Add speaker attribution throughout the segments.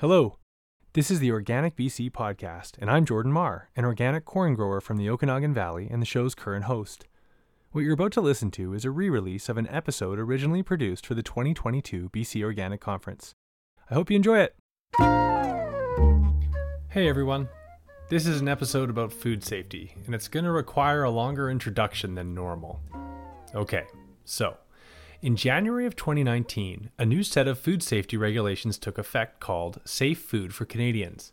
Speaker 1: Hello, this is the Organic BC podcast, and I'm Jordan Marr, an organic corn grower from the Okanagan Valley and the show's current host. What you're about to listen to is a re release of an episode originally produced for the 2022 BC Organic Conference. I hope you enjoy it. Hey everyone, this is an episode about food safety, and it's going to require a longer introduction than normal. Okay, so in January of 2019, a new set of food safety regulations took effect called Safe Food for Canadians.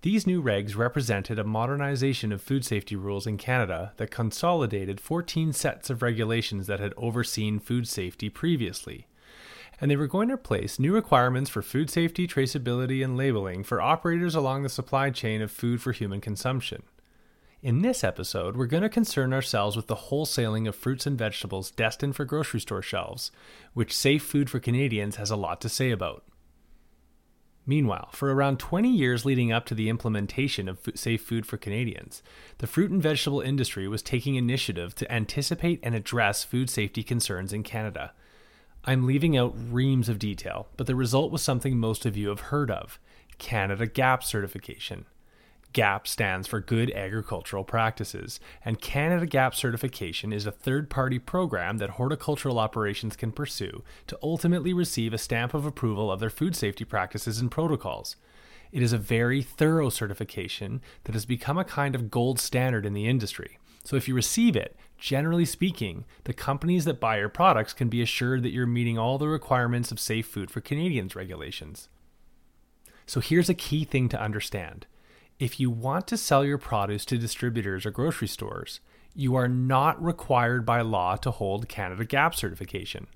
Speaker 1: These new regs represented a modernization of food safety rules in Canada that consolidated 14 sets of regulations that had overseen food safety previously. And they were going to place new requirements for food safety, traceability, and labeling for operators along the supply chain of food for human consumption. In this episode, we're going to concern ourselves with the wholesaling of fruits and vegetables destined for grocery store shelves, which Safe Food for Canadians has a lot to say about. Meanwhile, for around 20 years leading up to the implementation of Safe Food for Canadians, the fruit and vegetable industry was taking initiative to anticipate and address food safety concerns in Canada. I'm leaving out reams of detail, but the result was something most of you have heard of Canada GAP certification. GAP stands for Good Agricultural Practices, and Canada GAP certification is a third party program that horticultural operations can pursue to ultimately receive a stamp of approval of their food safety practices and protocols. It is a very thorough certification that has become a kind of gold standard in the industry. So, if you receive it, generally speaking, the companies that buy your products can be assured that you're meeting all the requirements of Safe Food for Canadians regulations. So, here's a key thing to understand if you want to sell your produce to distributors or grocery stores, you are not required by law to hold Canada GAP certification.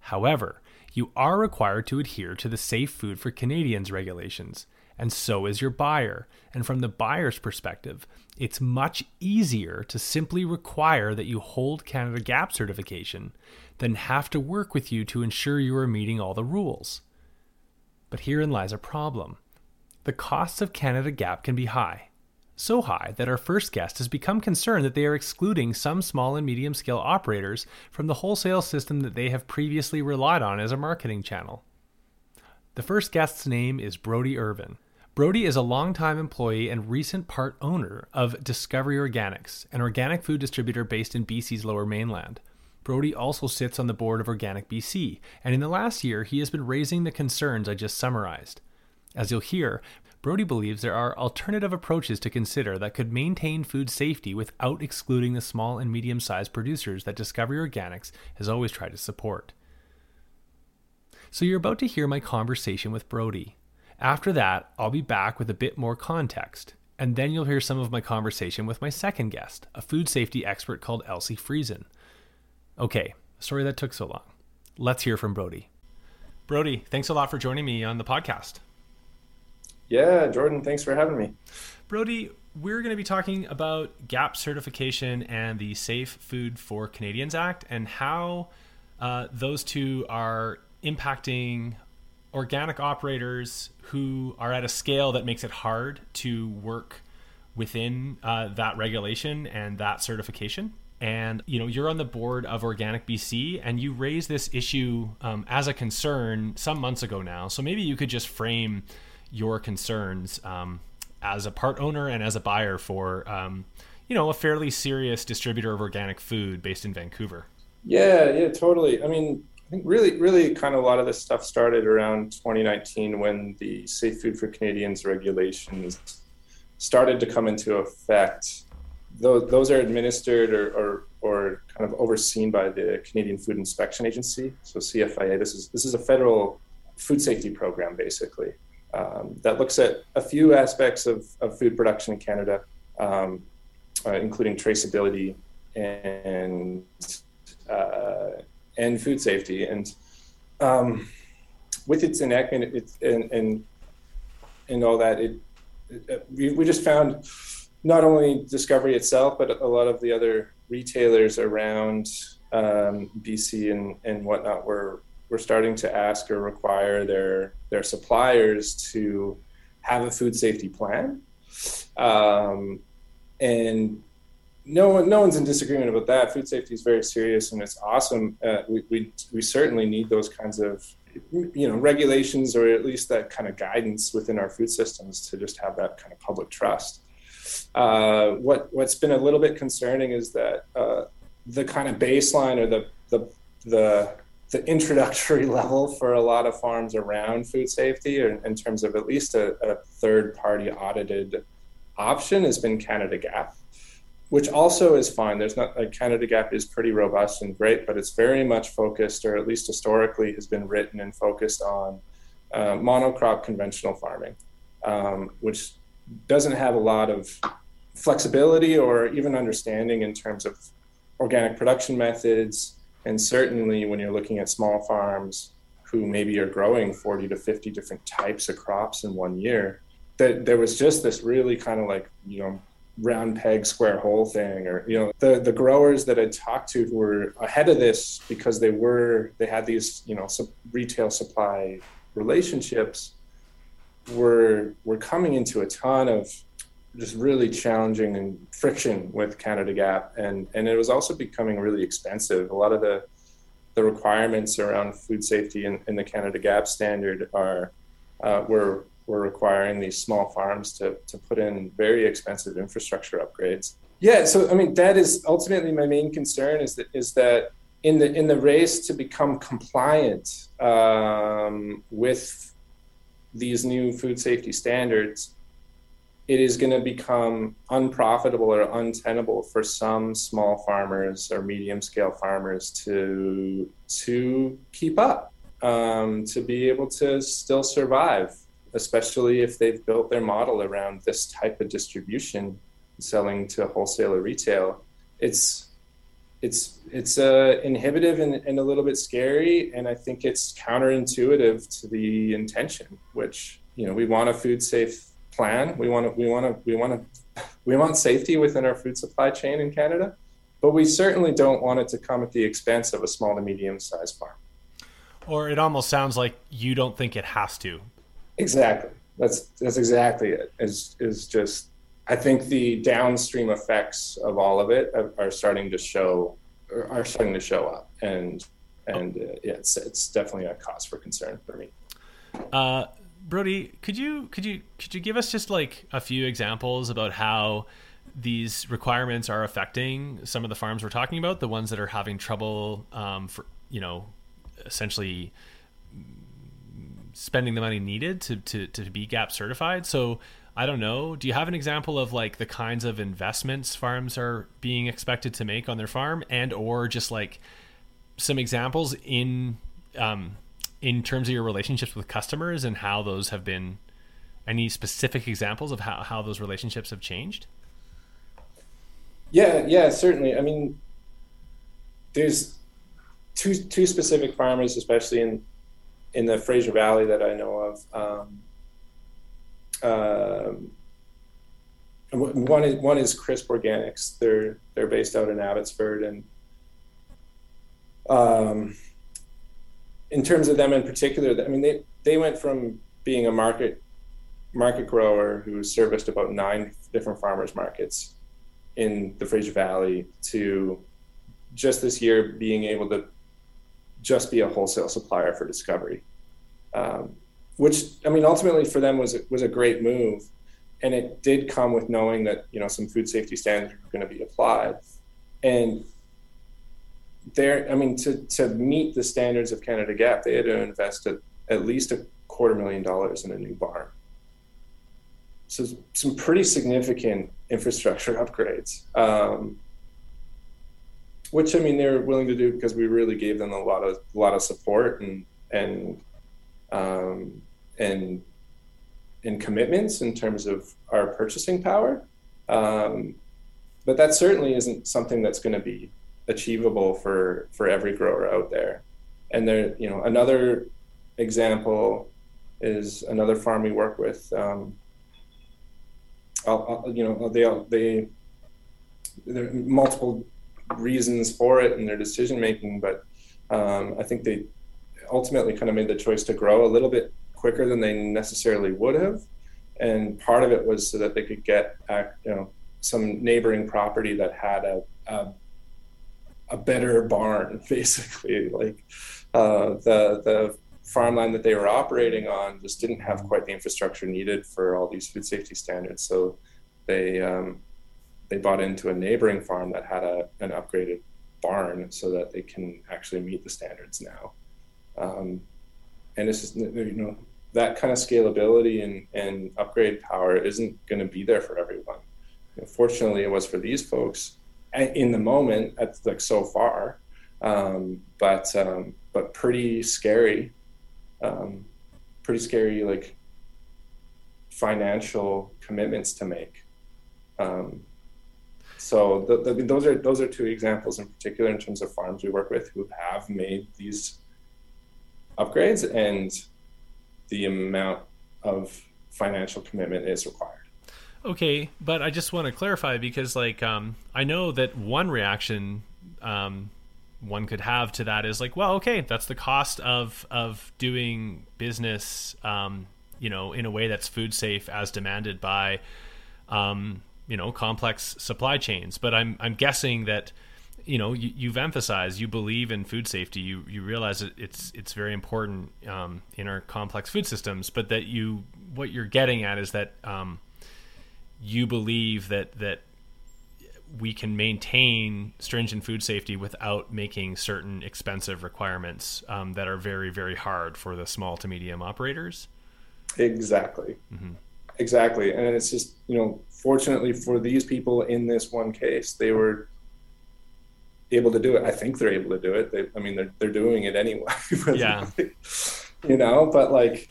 Speaker 1: However, you are required to adhere to the Safe Food for Canadians regulations, and so is your buyer. And from the buyer's perspective, it's much easier to simply require that you hold Canada GAP certification than have to work with you to ensure you are meeting all the rules. But herein lies a problem the costs of Canada GAP can be high. So high that our first guest has become concerned that they are excluding some small and medium scale operators from the wholesale system that they have previously relied on as a marketing channel. The first guest's name is Brody Irvine. Brody is a longtime employee and recent part owner of Discovery Organics, an organic food distributor based in BC's lower mainland. Brody also sits on the board of Organic BC, and in the last year he has been raising the concerns I just summarized. As you'll hear, Brody believes there are alternative approaches to consider that could maintain food safety without excluding the small and medium sized producers that Discovery Organics has always tried to support. So you're about to hear my conversation with Brody. After that, I'll be back with a bit more context, and then you'll hear some of my conversation with my second guest, a food safety expert called Elsie Friesen. Okay, sorry that took so long. Let's hear from Brody. Brody, thanks a lot for joining me on the podcast.
Speaker 2: Yeah, Jordan, thanks for having me.
Speaker 1: Brody, we're going to be talking about GAP certification and the Safe Food for Canadians Act and how uh, those two are impacting organic operators who are at a scale that makes it hard to work within uh, that regulation and that certification. And you know you're on the board of Organic BC, and you raised this issue um, as a concern some months ago now. So maybe you could just frame your concerns um, as a part owner and as a buyer for um, you know a fairly serious distributor of organic food based in Vancouver.
Speaker 2: Yeah, yeah, totally. I mean, I think really, really, kind of a lot of this stuff started around 2019 when the Safe Food for Canadians regulations started to come into effect. Those, those are administered or, or, or kind of overseen by the Canadian Food Inspection Agency, so CFIA. This is this is a federal food safety program, basically um, that looks at a few aspects of, of food production in Canada, um, uh, including traceability and uh, and food safety. And um, with its enactment, it, and, and and all that, it, it, we, we just found not only Discovery itself, but a lot of the other retailers around um, BC and, and whatnot were we're starting to ask or require their their suppliers to have a food safety plan. Um, and no one, no one's in disagreement about that. Food safety is very serious and it's awesome. Uh, we, we, we certainly need those kinds of you know regulations or at least that kind of guidance within our food systems to just have that kind of public trust. Uh, what what's been a little bit concerning is that uh, the kind of baseline or the the the the introductory level for a lot of farms around food safety, or in terms of at least a, a third party audited option, has been Canada GAP, which also is fine. There's not like Canada GAP is pretty robust and great, but it's very much focused, or at least historically has been written and focused on uh, monocrop conventional farming, um, which doesn't have a lot of flexibility or even understanding in terms of organic production methods and certainly when you're looking at small farms who maybe are growing 40 to 50 different types of crops in one year, that there was just this really kind of like, you know, round peg square hole thing or you know the the growers that i talked to who were ahead of this because they were they had these you know retail supply relationships were were coming into a ton of just really challenging and friction with Canada Gap, and and it was also becoming really expensive. A lot of the the requirements around food safety in, in the Canada Gap standard are uh, we're we're requiring these small farms to to put in very expensive infrastructure upgrades. Yeah, so I mean that is ultimately my main concern is that is that in the in the race to become compliant um, with these new food safety standards it is going to become unprofitable or untenable for some small farmers or medium scale farmers to to keep up um, to be able to still survive especially if they've built their model around this type of distribution selling to wholesale or retail. It's it's it's uh, inhibitive and, and a little bit scary and i think it's counterintuitive to the intention which you know we want a food safe plan. We want to we want to we want to we want safety within our food supply chain in Canada, but we certainly don't want it to come at the expense of a small to medium sized farm.
Speaker 1: Or it almost sounds like you don't think it has to.
Speaker 2: Exactly. That's that's exactly it. Is is just I think the downstream effects of all of it are, are starting to show are starting to show up, and and uh, yeah, it's it's definitely a cause for concern for me.
Speaker 1: Uh, Brody, could you could you could you give us just like a few examples about how these requirements are affecting some of the farms we're talking about, the ones that are having trouble um, for you know essentially spending the money needed to, to, to be GAP certified. So I don't know. Do you have an example of like the kinds of investments farms are being expected to make on their farm, and or just like some examples in um, in terms of your relationships with customers and how those have been any specific examples of how, how those relationships have changed?
Speaker 2: Yeah yeah certainly. I mean there's two two specific farmers especially in in the fraser valley that i know of. Um, uh, one is one is crisp organics. They're they're based out in abbotsford and um, in terms of them in particular, I mean, they, they went from being a market market grower who serviced about nine different farmers markets in the Fraser Valley to just this year being able to just be a wholesale supplier for Discovery, um, which I mean ultimately for them was was a great move, and it did come with knowing that you know some food safety standards were going to be applied, and there, I mean, to, to meet the standards of Canada Gap, they had to invest at, at least a quarter million dollars in a new barn. So some pretty significant infrastructure upgrades, um, which I mean they're willing to do because we really gave them a lot of a lot of support and and um, and and commitments in terms of our purchasing power. Um, but that certainly isn't something that's going to be achievable for for every grower out there. And there, you know, another example is another farm we work with. Um, I'll, I'll, you know, they they there are multiple reasons for it and their decision making, but um, I think they ultimately kind of made the choice to grow a little bit quicker than they necessarily would have. And part of it was so that they could get, you know, some neighboring property that had a, a a better barn, basically. Like uh, the the farmland that they were operating on just didn't have quite the infrastructure needed for all these food safety standards. So they um, they bought into a neighboring farm that had a an upgraded barn so that they can actually meet the standards now. Um, and it's just you know that kind of scalability and, and upgrade power isn't going to be there for everyone. You know, fortunately, it was for these folks in the moment, at like so far, um, but um, but pretty scary, um, pretty scary like financial commitments to make. Um, so the, the, those are those are two examples in particular in terms of farms we work with who have made these upgrades and the amount of financial commitment is required.
Speaker 1: Okay, but I just want to clarify because, like, um, I know that one reaction um, one could have to that is like, well, okay, that's the cost of of doing business, um, you know, in a way that's food safe as demanded by, um, you know, complex supply chains. But I'm I'm guessing that you know you, have emphasized you believe in food safety you you realize that it's it's very important um, in our complex food systems but that you what you're getting at is that um, you believe that that we can maintain stringent food safety without making certain expensive requirements um, that are very very hard for the small to medium operators
Speaker 2: exactly mm-hmm. exactly and it's just you know fortunately for these people in this one case they were able to do it. I think they're able to do it. They, I mean, they're they're doing it anyway.
Speaker 1: yeah.
Speaker 2: you know, but like,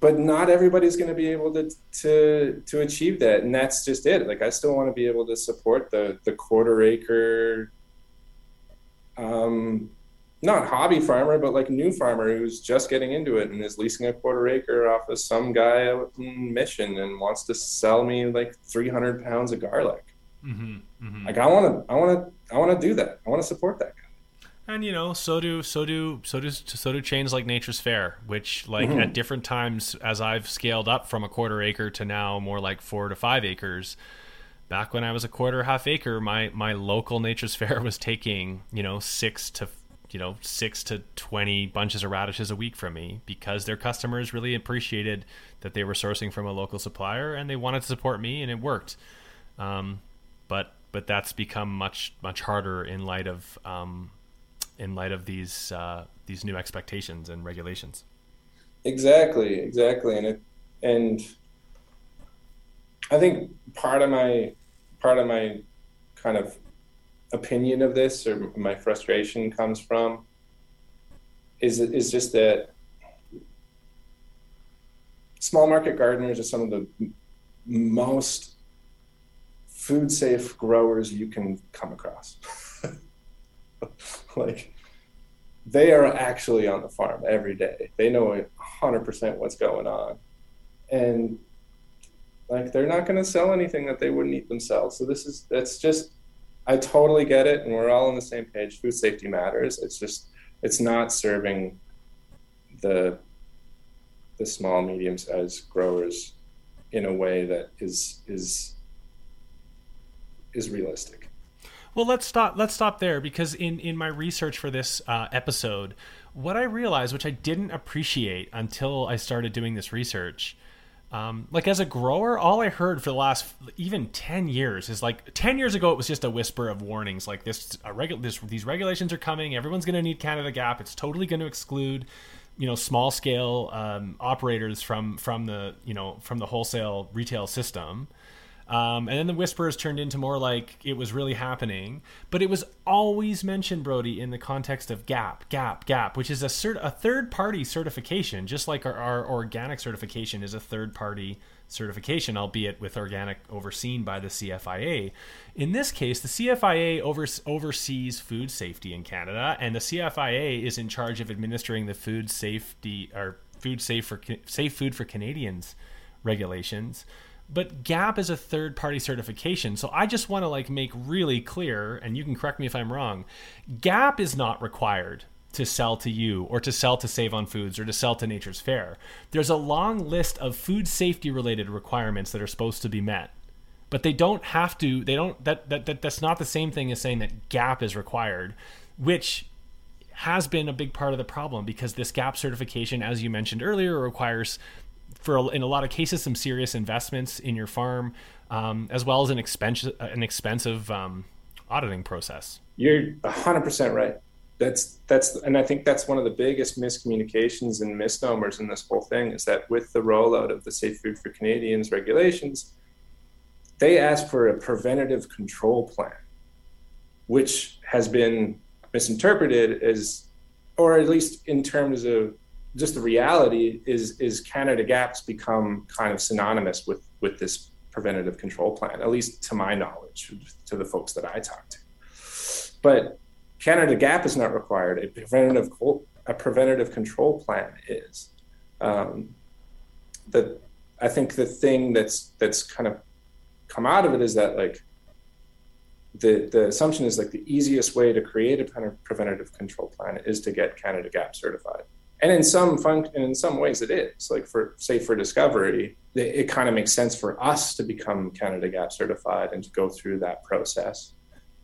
Speaker 2: but not everybody's going to be able to to to achieve that, and that's just it. Like, I still want to be able to support the the quarter acre, um, not hobby farmer, but like new farmer who's just getting into it and is leasing a quarter acre off of some guy out in Mission and wants to sell me like 300 pounds of garlic. Mm-hmm, mm-hmm. Like I want to, I want to, I want to do that. I want to support that guy.
Speaker 1: And you know, so do so do so do so do chains like Nature's Fare, which like mm-hmm. at different times as I've scaled up from a quarter acre to now more like four to five acres. Back when I was a quarter half acre, my my local Nature's Fare was taking you know six to you know six to twenty bunches of radishes a week from me because their customers really appreciated that they were sourcing from a local supplier and they wanted to support me and it worked. Um, but but that's become much much harder in light of um, in light of these uh, these new expectations and regulations.
Speaker 2: Exactly, exactly, and it and I think part of my part of my kind of opinion of this or my frustration comes from is is just that small market gardeners are some of the most food safe growers you can come across. like they are actually on the farm every day. They know 100% what's going on. And like they're not going to sell anything that they wouldn't eat themselves. So this is that's just I totally get it and we're all on the same page. Food safety matters. It's just it's not serving the the small medium sized growers in a way that is is is realistic.
Speaker 1: Well, let's stop. Let's stop there because in in my research for this uh, episode, what I realized, which I didn't appreciate until I started doing this research, um, like as a grower, all I heard for the last even ten years is like ten years ago, it was just a whisper of warnings, like this, regu- this these regulations are coming. Everyone's going to need Canada Gap. It's totally going to exclude, you know, small scale um, operators from from the you know from the wholesale retail system. Um, and then the whispers turned into more like it was really happening, but it was always mentioned, Brody, in the context of GAP, GAP, GAP, which is a cert- a third party certification, just like our, our organic certification is a third party certification, albeit with organic overseen by the CFIA. In this case, the CFIA over- oversees food safety in Canada, and the CFIA is in charge of administering the food safety or food safe for safe food for Canadians regulations but gap is a third party certification so i just want to like make really clear and you can correct me if i'm wrong gap is not required to sell to you or to sell to save on foods or to sell to nature's fare. There's a long list of food safety related requirements that are supposed to be met but they don't have to they don't that, that, that that's not the same thing as saying that gap is required which has been a big part of the problem because this GAP certification, as you mentioned earlier, requires for in a lot of cases some serious investments in your farm, um, as well as an expensive an expensive um, auditing process.
Speaker 2: You're hundred percent right. That's that's and I think that's one of the biggest miscommunications and misnomers in this whole thing is that with the rollout of the Safe Food for Canadians regulations, they ask for a preventative control plan, which has been misinterpreted as, or at least in terms of just the reality is is Canada Gap's become kind of synonymous with with this preventative control plan, at least to my knowledge, to the folks that I talk to. But Canada Gap is not required. A preventative a preventative control plan is. Um, the I think the thing that's that's kind of come out of it is that like the the assumption is like the easiest way to create a preventative control plan is to get Canada Gap certified and in some fun and in some ways it is like for say for discovery it, it kind of makes sense for us to become canada gap certified and to go through that process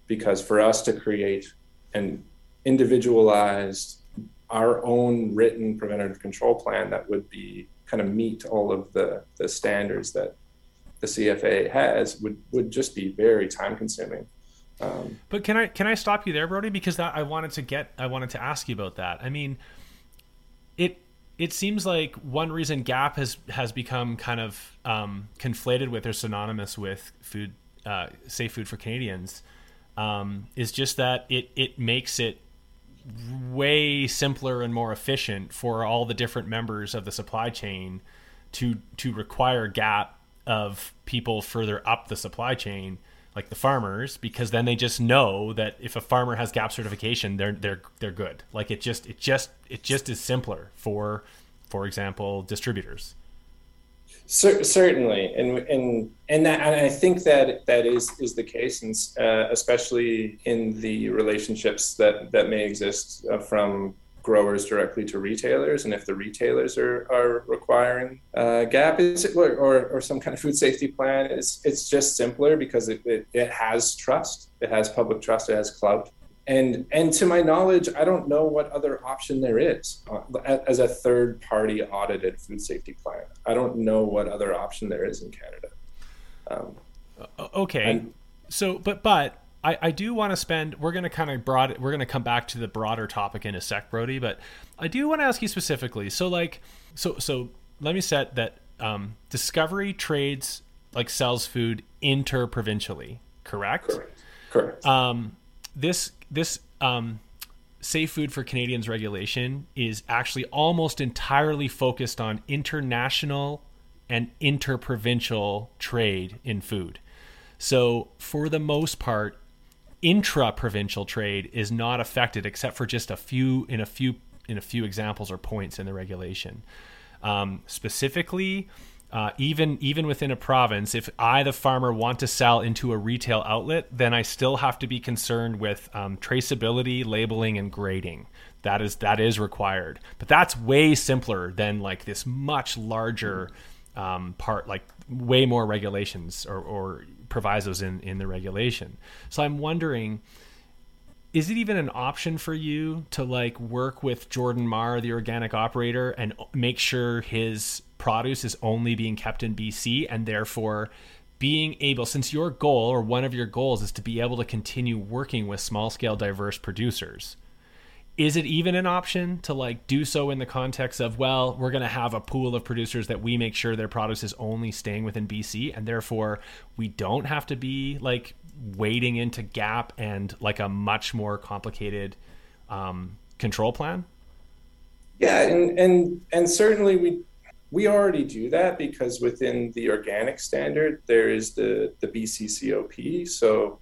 Speaker 2: because for us to create an individualized our own written preventative control plan that would be kind of meet all of the the standards that the CFIA has would would just be very time consuming.
Speaker 1: Um, but can I can I stop you there, Brody? Because that, I wanted to get I wanted to ask you about that. I mean, it it seems like one reason Gap has has become kind of um, conflated with or synonymous with food uh, safe food for Canadians um, is just that it it makes it way simpler and more efficient for all the different members of the supply chain to to require Gap of people further up the supply chain like the farmers because then they just know that if a farmer has gap certification they're they're they're good. Like it just it just it just is simpler for for example distributors.
Speaker 2: Certainly. And and and that and i think that that is is the case and uh, especially in the relationships that that may exist uh, from growers directly to retailers and if the retailers are, are requiring uh, gap is it, or, or some kind of food safety plan it's, it's just simpler because it, it, it has trust it has public trust it has clout. And and to my knowledge i don't know what other option there is uh, as a third party audited food safety plan. I don't know what other option there is in canada. Um,
Speaker 1: okay. and, so but but I, I do want to spend we're going to kind of broad we're going to come back to the broader topic in a sec brody but i do want to ask you specifically so like so so let me set that um, discovery trades like sells food inter-provincially correct?
Speaker 2: Correct. Correct.
Speaker 1: Um, this this um, safe food for canadians regulation is actually almost entirely focused on international and inter-provincial trade in food. So for the most part intra-provincial trade is not affected except for just a few in a few in a few examples or points in the regulation. Um, specifically, uh, even even within a province, if I, the farmer, want to sell into a retail outlet, then I still have to be concerned with um, traceability, labeling, and grading. That is that is required, but that's way simpler than like this much larger um, part, like way more regulations or, or provisos in in the regulation. So I'm wondering is it even an option for you to like work with Jordan Marr, the organic operator, and make sure his produce is only being kept in BC and therefore being able, since your goal or one of your goals is to be able to continue working with small scale diverse producers, is it even an option to like do so in the context of well we're going to have a pool of producers that we make sure their produce is only staying within bc and therefore we don't have to be like wading into gap and like a much more complicated um, control plan?
Speaker 2: Yeah and and and certainly we we already do that because within the organic standard there is the the BC COP so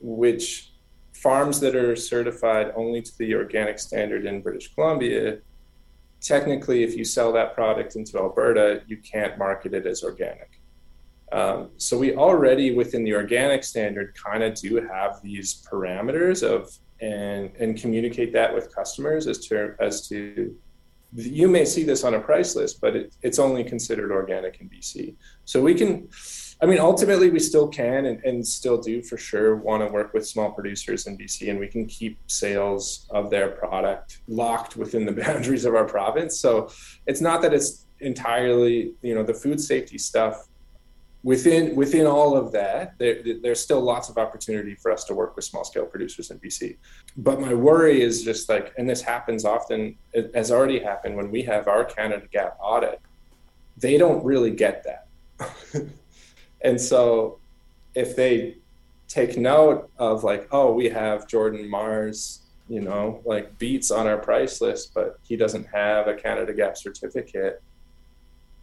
Speaker 2: which farms that are certified only to the organic standard in British Columbia, technically, if you sell that product into Alberta, you can't market it as organic. Um, so we already within the organic standard kind of do have these parameters of and and communicate that with customers as to as to you may see this on a price list, but it, it's only considered organic in BC. So we can I mean, ultimately, we still can and, and still do for sure want to work with small producers in BC, and we can keep sales of their product locked within the boundaries of our province. So it's not that it's entirely, you know, the food safety stuff within within all of that, there, there's still lots of opportunity for us to work with small scale producers in BC. But my worry is just like, and this happens often, it has already happened when we have our Canada Gap audit. They don't really get that. and so if they take note of like, oh, we have Jordan Marr's, you know, like beats on our price list, but he doesn't have a Canada Gap certificate,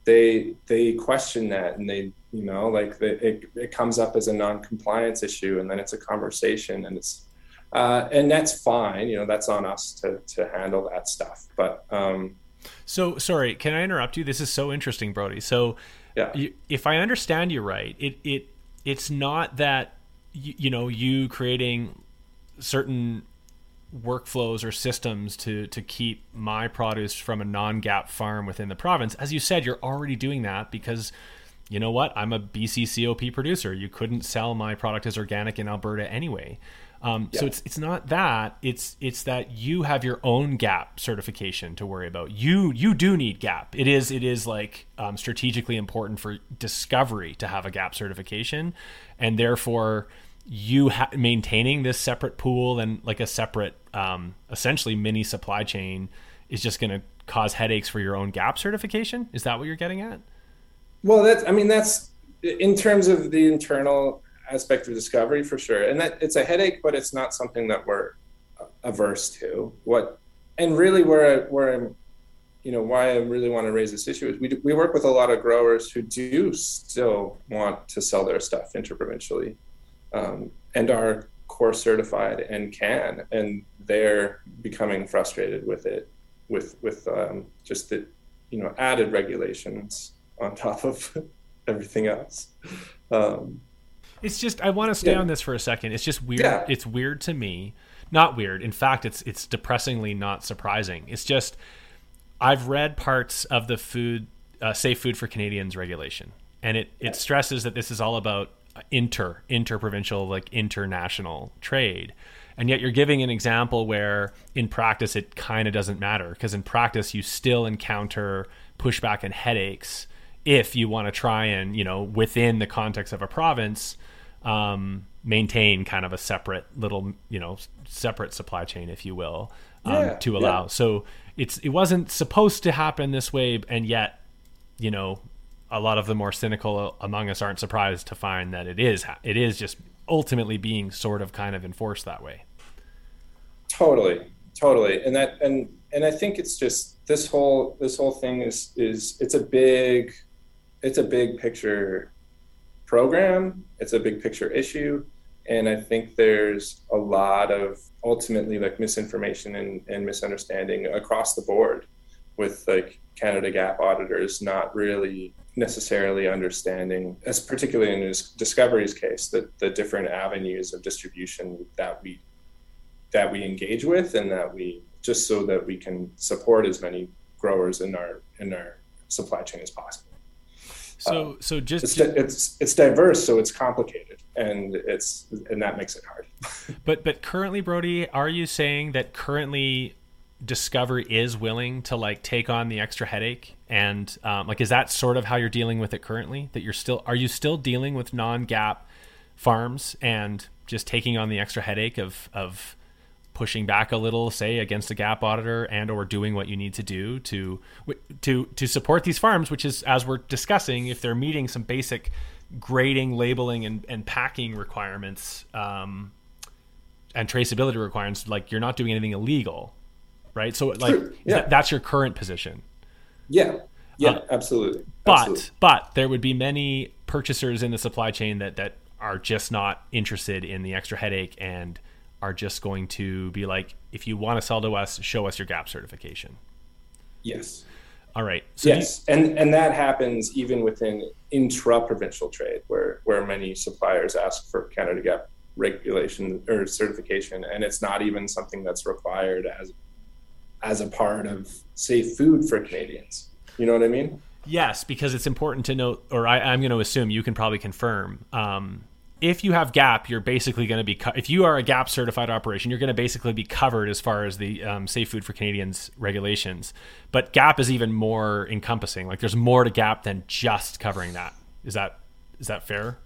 Speaker 2: they they question that and they you know like it, it comes up as a non-compliance issue and then it's a conversation and it's uh, and that's fine you know that's on us to to handle that stuff. But um
Speaker 1: so sorry can i interrupt you? This is so interesting brody. So yeah. You, if i understand you right it it it's not that you, you know you creating certain workflows or systems to to keep my produce from a non-gap farm within the province. As you said you're already doing that because you know what? I'm a bc cop producer. You couldn't sell my product as organic in alberta anyway um, yeah. so it's it's not that it's it's that you have your own gap certification to worry about. You you do need gap. It is it is like um, strategically important for discovery to have a gap certification. And therefore you ha- maintaining this separate pool and like a separate um, essentially mini supply chain is just going to cause headaches for your own gap certification? Is that what you're getting at?
Speaker 2: Well that's i mean that's in terms of the internal aspect of discovery for sure and that it's a headache but it's not something that we're averse to what and really where where i'm you know why i really want to raise this issue is we, do, we work with a lot of growers who do still want to sell their stuff interprovincially um, and are COR certified and can, and they're becoming frustrated with it, with with um, just the you know added regulations on top of everything else. Um,
Speaker 1: it's just I want to stay yeah. on this for a second. It's just weird. Yeah. It's weird to me. Not weird. In fact, it's it's depressingly not surprising. It's just I've read parts of the food uh, safe food for Canadians regulation, and it it stresses that this is all about inter interprovincial like international trade and yet you're giving an example where in practice it kind of doesn't matter because in practice you still encounter pushback and headaches if you want to try and you know within the context of a province um, maintain kind of a separate little you know separate supply chain if you will um, yeah, to allow yeah. so it's it wasn't supposed to happen this way and yet you know a lot of the more cynical among us aren't surprised to find that it is it is just ultimately being sort of kind of enforced that way.
Speaker 2: Totally, totally, and that and and I think it's just this whole this whole thing is is it's a big it's a big picture program. It's a big picture issue, and I think there's a lot of ultimately like misinformation and, and misunderstanding across the board with like Canada Gap auditors not really necessarily understanding, as particularly in this Discovery's case, that the different avenues of distribution that we that we engage with, and that we just so that we can support as many growers in our in our supply chain as possible.
Speaker 1: So, um, so just
Speaker 2: it's, it's it's diverse, so it's complicated, and it's and that makes it hard.
Speaker 1: but but currently, Brody, are you saying that currently Discovery is willing to like take on the extra headache and um, like is that sort of how you're dealing with it currently that you're still are you still dealing with non-gap farms and just taking on the extra headache of of pushing back a little say against a gap auditor and or doing what you need to do to to to support these farms which is as we're discussing if they're meeting some basic grading labeling and, and packing requirements um, and traceability requirements like you're not doing anything illegal right? So like yeah. th- that's your current position.
Speaker 2: Yeah. Yeah, uh, absolutely.
Speaker 1: But
Speaker 2: absolutely.
Speaker 1: but there would be many purchasers in the supply chain that that are just not interested in the extra headache and are just going to be like if you want to sell to us, show us your gap certification.
Speaker 2: Yes.
Speaker 1: All right. So
Speaker 2: yes, you, and and that happens even within intra-provincial trade, where where many suppliers ask for Canada Gap regulation or certification, and it's not even something that's required as as a part of safe food for Canadians. You know what I mean?
Speaker 1: Yes, because it's important to note, or I, am going to assume you can probably confirm. Um, if you have GAP, you're basically going to be co- if you are a GAP certified operation, you're going to basically be covered as far as the um, Safe Food for Canadians regulations. But GAP is even more encompassing. Like there's more to GAP than just covering that. Is that is that fair?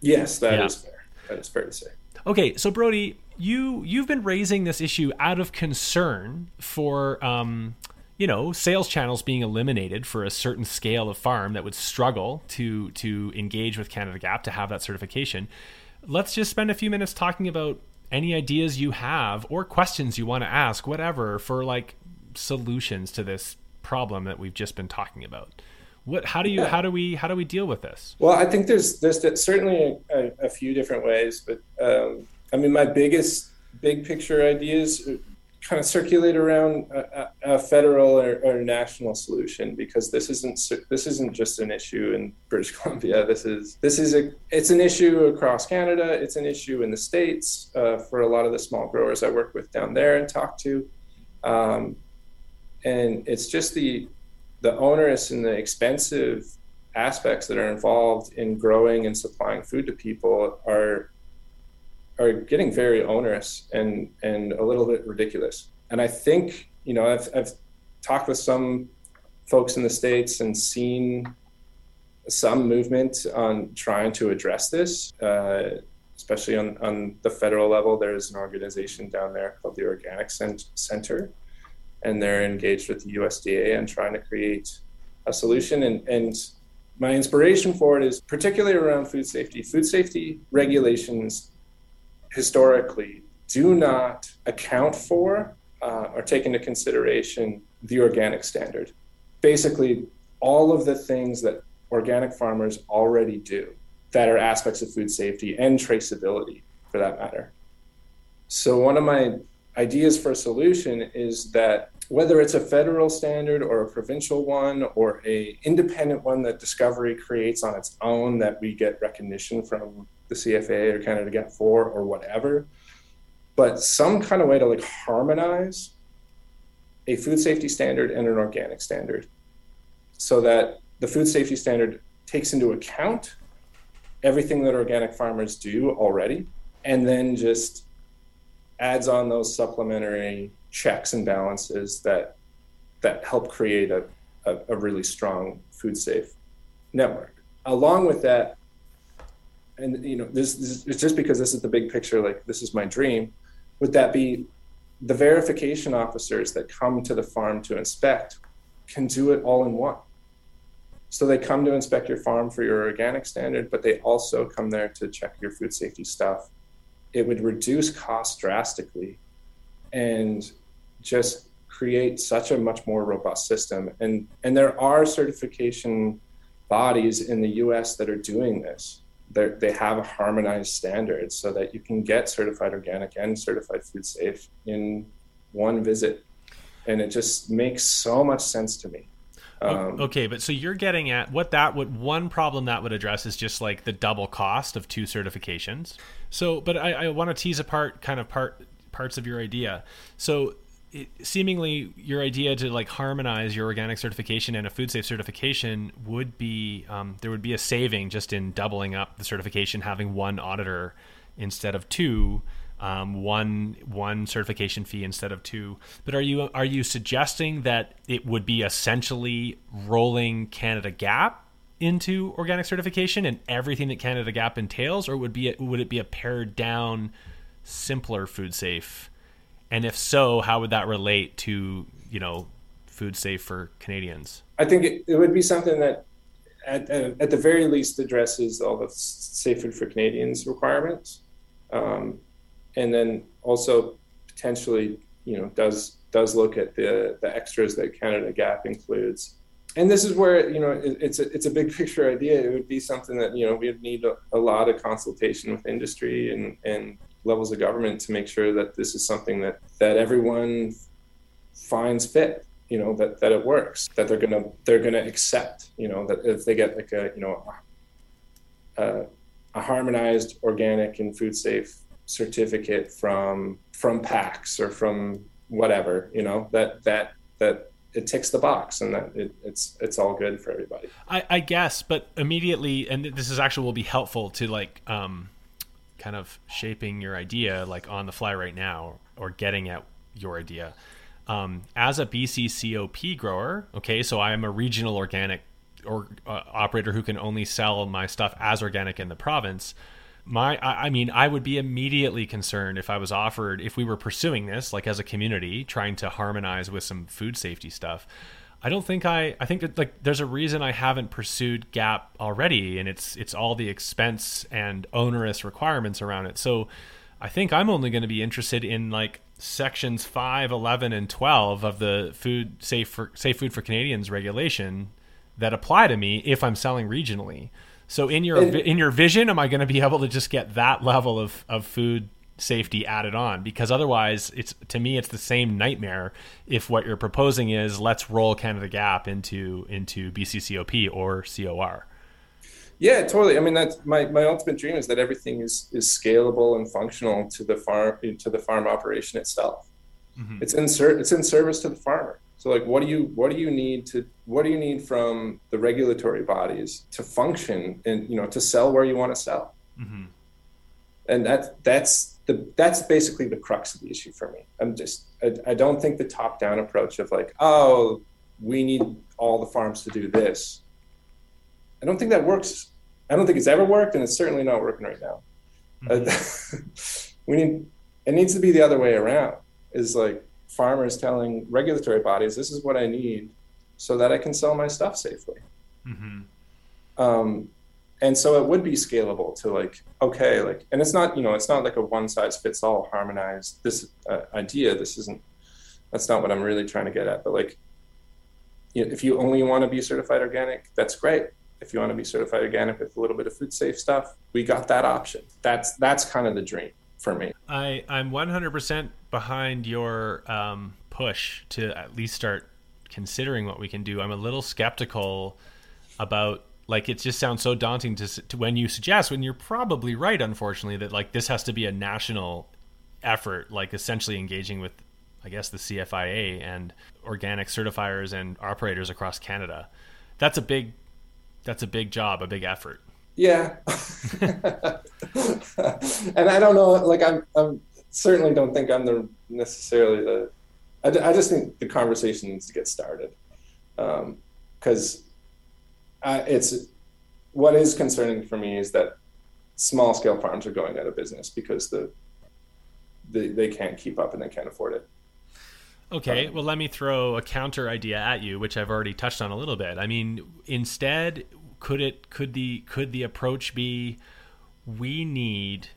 Speaker 2: Yes, that yeah. is fair. That is fair to say.
Speaker 1: Okay, so Brody, you you've been raising this issue out of concern for um, you know sales channels being eliminated for a certain scale of farm that would struggle to to engage with Canada Gap to have that certification. Let's just spend a few minutes talking about any ideas you have or questions you want to ask, whatever, for like solutions to this problem that we've just been talking about. What? How do you? How do we? How do we deal with this?
Speaker 2: Well, I think there's there's certainly a, a few different ways, but um, I mean, my biggest big picture ideas kind of circulate around a, a federal or, or, national solution because this isn't this isn't just an issue in British Columbia. This is this is a it's an issue across Canada. It's an issue in the states uh, for a lot of the small growers I work with down there and talk to, um, and it's just the the onerous and the expensive aspects that are involved in growing and supplying food to people are are getting very onerous and and a little bit ridiculous. And I think you know I've I've talked with some folks in the states and seen some movement on trying to address this, uh, especially on on the federal level. There's an organization down there called the Organic Center, and they're engaged with the USDA and trying to create a solution and and my inspiration for it is particularly around food safety. Food safety regulations historically do not account for uh, or take into consideration the organic standard. Basically, all of the things that organic farmers already do that are aspects of food safety and traceability for that matter. So, one of my ideas for a solution is that whether it's a federal standard or a provincial one or a independent one that discovery creates on its own that we get recognition from the CFIA or Canada GAP 4 or whatever, but some kind of way to like harmonize a food safety standard and an organic standard so that the food safety standard takes into account everything that organic farmers do already and then just adds on those supplementary checks and balances that that help create a, a, a really strong food safe network. Along with that and you know this, this it's just because this is the big picture like this is my dream. Would that be the verification officers that come to the farm to inspect can do it all in one? So they come to inspect your farm for your organic standard but they also come there to check your food safety stuff. It would reduce costs drastically and just create such a much more robust system. And and there are certification bodies in the US that are doing this they have a harmonized standard so that you can get certified organic and certified food safe in one visit. And it just makes so much sense to me.
Speaker 1: Um, okay but so you're getting at what that would one problem that would address is just like the double cost of two certifications. So but i, I want to tease apart kind of part parts of your idea. So it, seemingly your idea to like harmonize your organic certification and a food safe certification would be um, there would be a saving just in doubling up the certification, having one auditor instead of two, um, one one certification fee instead of two. But are you are you suggesting that it would be essentially rolling Canada Gap into organic certification and everything that Canada Gap entails, or would be would it be a pared down, simpler food safe? And if so, how would that relate to you know food safe for Canadians?
Speaker 2: I think it, it would be something that at, at the very least addresses all the safe food for Canadians requirements, um, and then also potentially you know does does look at the the extras that Canada Gap includes. And this is where you know it, it's a it's a big picture idea. It would be something that you know we'd need a, a lot of consultation with industry and and levels of government to make sure that this is something that that everyone finds fit you know that that it works that they're gonna they're gonna accept you know that if they get like a you know a, a harmonized organic and food safe certificate from from PACS or from whatever you know that that that it ticks the box and that it, it's it's all good for everybody.
Speaker 1: I, I guess, but immediately, and this is actually will be helpful to like um, kind of shaping your idea like on the fly right now or getting at your idea. Um, as a BC COP grower, okay, so I am a regional organic or uh, operator who can only sell my stuff as organic in the province my I, I mean i would be immediately concerned if i was offered if we were pursuing this like as a community trying to harmonize with some food safety stuff i don't think i i think that like there's a reason i haven't pursued gap already and it's it's all the expense and onerous requirements around it. So i think i'm only going to be interested in like sections 5 11 and 12 of the food safe for safe food for canadians regulation that apply to me if i'm selling regionally. So in your in your vision, am I going to be able to just get that level of of food safety added on? Because otherwise, it's to me it's the same nightmare. If what you're proposing is let's roll Canada Gap into into BC COP or COR.
Speaker 2: Yeah, totally. I mean, that's my, my ultimate dream is that everything is is scalable and functional to the farm to the farm operation itself. Mm-hmm. It's in ser- it's in service to the farmer. So like, what do you what do you need to what do you need from the regulatory bodies to function and you know to sell where you want to sell? Mm-hmm. And that's that's the that's basically the crux of the issue for me. I'm just I, I don't think the top down approach of like oh we need all the farms to do this. I don't think that works. I don't think it's ever worked, and it's certainly not working right now. Mm-hmm. we need it needs to be the other way around. Is like farmers telling regulatory bodies, this is what I need so that I can sell my stuff safely. Mm-hmm. Um, and so it would be scalable to like, okay, like, and it's not, you know, it's not like a one size fits all harmonized this uh, idea. This isn't, that's not what I'm really trying to get at. But like, you know, if you only want to be certified organic, that's great. If you want to be certified organic with a little bit of food safe stuff, we got that option. That's that's kind of the dream for me.
Speaker 1: I I'm 100% behind your um, push to at least start considering what we can do. I'm a little skeptical about like it just sounds so daunting to, to when you suggest when you're probably right unfortunately that like this has to be a national effort like essentially engaging with I guess the CFIA and organic certifiers and operators across Canada. That's a big that's a big job, a big effort.
Speaker 2: Yeah. and I don't know, like I'm, I'm certainly don't think I'm the necessarily the, I, I just think the conversation needs to get started. Um, cause it's, what is concerning for me is that small scale farms are going out of business because the, the they can't keep up and they can't afford it.
Speaker 1: Okay, um, well, let me throw a counter idea at you, which I've already touched on a little bit. I mean, instead, could it could the could the approach be we need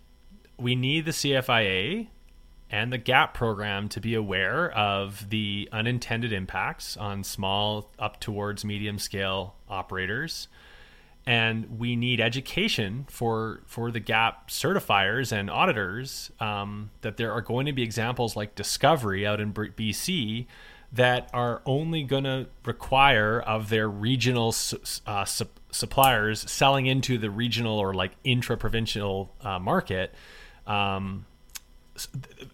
Speaker 1: we need the CFIA and the GAP program to be aware of the unintended impacts on small up towards medium scale operators. And we need education for for the gap certifiers and auditors um, that there are going to be examples like discovery out in bc that are only going to require of their regional uh, su- suppliers selling into the regional or like intra-provincial uh, market um,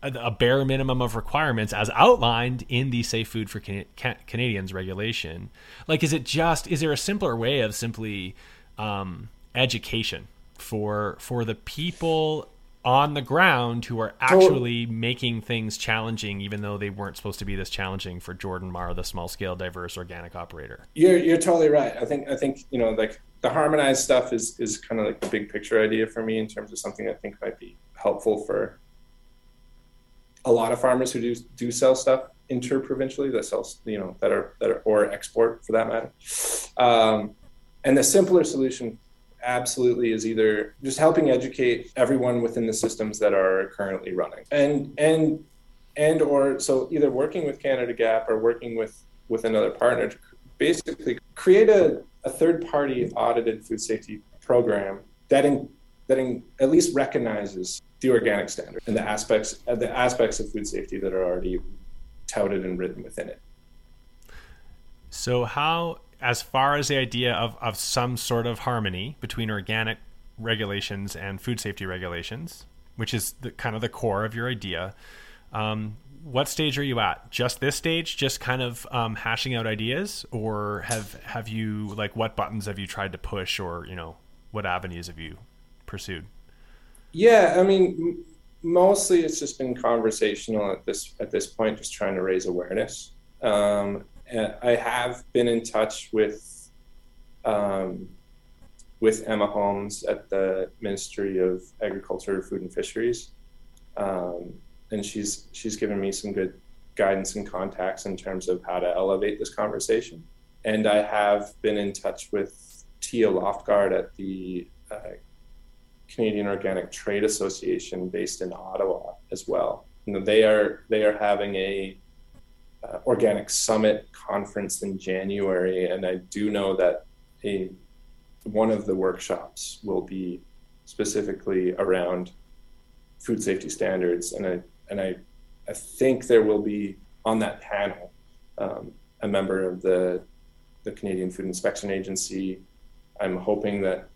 Speaker 1: a bare minimum of requirements as outlined in the safe food for Can- canadians regulation like is it just is there a simpler way of simply um, education for for the people on the ground who are actually making things challenging, even though they weren't supposed to be this challenging for Jordan Marr, the small scale, diverse organic operator.
Speaker 2: You're you're totally right. I think I think you know like the harmonized stuff is is kind of like the big picture idea for me in terms of something I think might be helpful for a lot of farmers who do do sell stuff interprovincially that sells you know that are that are or export for that matter. Um, and the simpler solution absolutely is either just helping educate everyone within the systems that are currently running and and and or so either working with canada gap or working with with another partner to basically create a, a third party audited food safety program that in, that in, at least recognizes the organic standard and the aspects uh, the aspects of food safety that are already touted and written within it
Speaker 1: so how as far as the idea of, of some sort of harmony between organic regulations and food safety regulations, which is the, kind of the core of your idea, um, what stage are you at? Just this stage, just kind of um, hashing out ideas, or have have you like what buttons have you tried to push, or you know what avenues have you pursued?
Speaker 2: Yeah, I mean, mostly it's just been conversational at this at this point, just trying to raise awareness. Um, I have been in touch with um, with Emma Holmes at the Ministry of Agriculture, Food and Fisheries, um, and she's she's given me some good guidance and contacts in terms of how to elevate this conversation. And I have been in touch with Tia Loftsgard at the uh, Canadian Organic Trade Association based in Ottawa as well. You know, they are they are having a uh, organic summit conference in January, and I do know that a one of the workshops will be specifically around food safety standards, and I and I I think there will be on that panel um, a member of the the Canadian Food Inspection Agency. I'm hoping that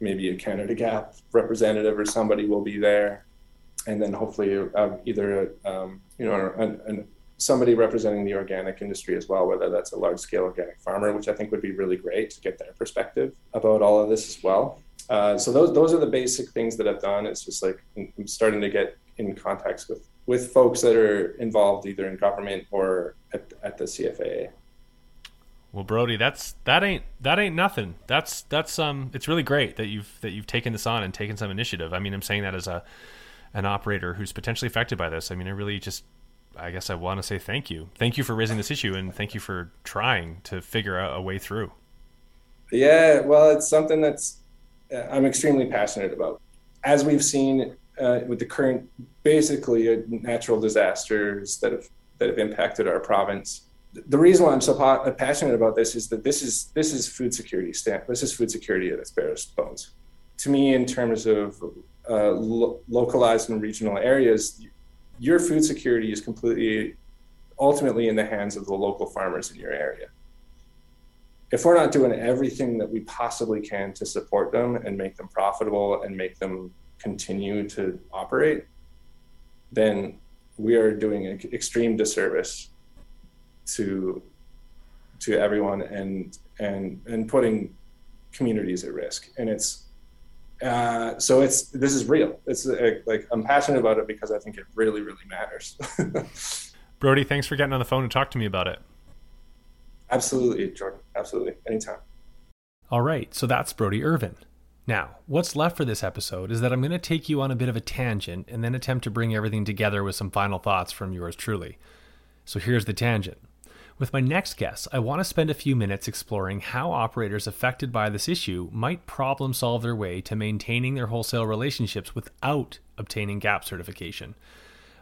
Speaker 2: maybe a Canada Gap representative or somebody will be there, and then hopefully uh, either um, you know an, an, somebody representing the organic industry as well, whether that's a large scale organic farmer, which I think would be really great to get their perspective about all of this as well. Uh, so those those are the basic things that I've done. It's just like I'm starting to get in contacts with with folks that are involved either in government or at, at the CFAA.
Speaker 1: Well, Brody, that's that ain't that ain't nothing. That's that's um, it's really great that you've that you've taken this on and taken some initiative. I mean, I'm saying that as a an operator who's potentially affected by this. I mean, I really just, I guess I want to say thank you, thank you for raising this issue, and thank you for trying to figure out a way through.
Speaker 2: Yeah, well, it's something that's uh, I'm extremely passionate about. As we've seen uh, with the current, basically, natural disasters that have that have impacted our province the reason why I'm so passionate about this is that this is this is food security. stamp. This is food security at its barest bones. To me, in terms of uh, lo- localized and regional areas, your food security is completely, ultimately, in the hands of the local farmers in your area. If we're not doing everything that we possibly can to support them and make them profitable and make them continue to operate, then we are doing an extreme disservice to to everyone and and and putting communities at risk. And it's uh, so it's this is real. It's uh, like i'm passionate about it because i think it really really matters.
Speaker 1: Brody thanks for getting on the phone and talk to me about it.
Speaker 2: Absolutely jordan. Absolutely. Anytime.
Speaker 1: All right. So that's brody irvine. Now what's left for this episode is that i'm going to take you on a bit of a tangent and then attempt to bring everything together with some final thoughts from yours truly. So here's the tangent with my next guest, I want to spend a few minutes exploring how operators affected by this issue might problem solve their way to maintaining their wholesale relationships without obtaining GAP certification.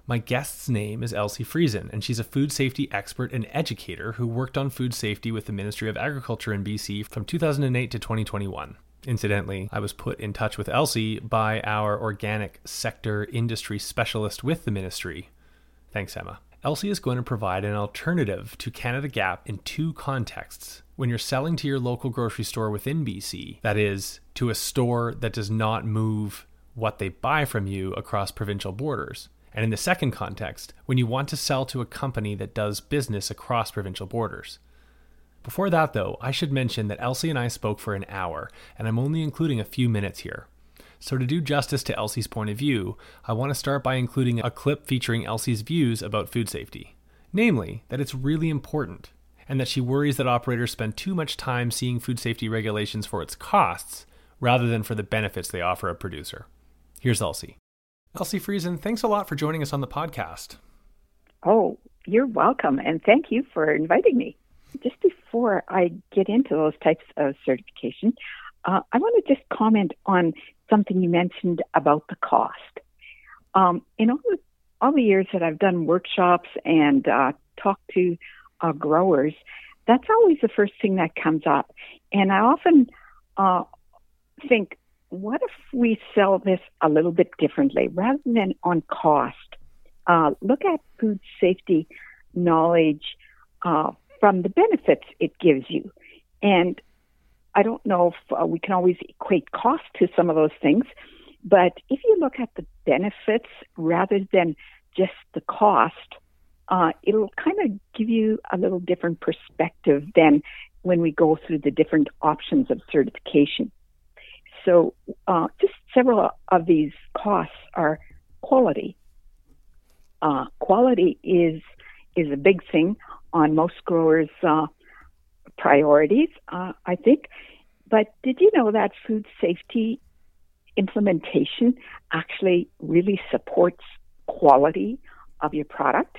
Speaker 1: My guest's name is Elsie Friesen, and she's a food safety expert and educator who worked on food safety with the Ministry of Agriculture in BC from 2008 to 2021. Incidentally, I was put in touch with Elsie by our organic sector industry specialist with the ministry. Thanks, Emma. Elsie is going to provide an alternative to Canada Gap in two contexts. When you're selling to your local grocery store within BC, that is, to a store that does not move what they buy from you across provincial borders. And in the second context, when you want to sell to a company that does business across provincial borders. Before that, though, I should mention that Elsie and I spoke for an hour, and I'm only including a few minutes here. So, to do justice to Elsie's point of view, I want to start by including a clip featuring Elsie's views about food safety. Namely, that it's really important, and that she worries that operators spend too much time seeing food safety regulations for its costs rather than for the benefits they offer a producer. Here's Elsie. Elsie Friesen, thanks a lot for joining us on the podcast.
Speaker 3: Oh, you're welcome, and thank you for inviting me. Just before I get into those types of certification, uh, I want to just comment on something you mentioned about the cost. Um, in all the, all the years that I've done workshops and uh, talked to uh, growers, that's always the first thing that comes up. And I often uh, think, what if we sell this a little bit differently rather than on cost? Uh, look at food safety knowledge uh, from the benefits it gives you. And I don't know if uh, we can always equate cost to some of those things, but if you look at the benefits rather than just the cost, uh, it'll kind of give you a little different perspective than when we go through the different options of certification. So, uh, just several of these costs are quality. Uh, quality is is a big thing on most growers' uh, priorities, uh, I think. But did you know that food safety implementation actually really supports quality of your product?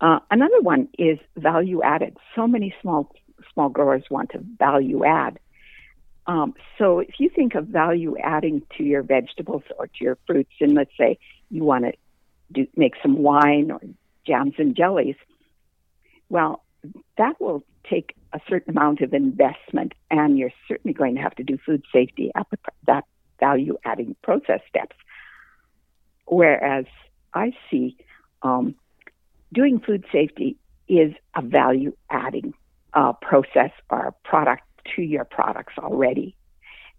Speaker 3: Uh, another one is value added. So many small small growers want to value add. Um, so if you think of value adding to your vegetables or to your fruits, and let's say you want to do, make some wine or jams and jellies, well, that will take a certain amount of investment, and you're certainly going to have to do food safety at the, that value adding process steps. Whereas I see um, doing food safety is a value adding uh, process or product to your products already.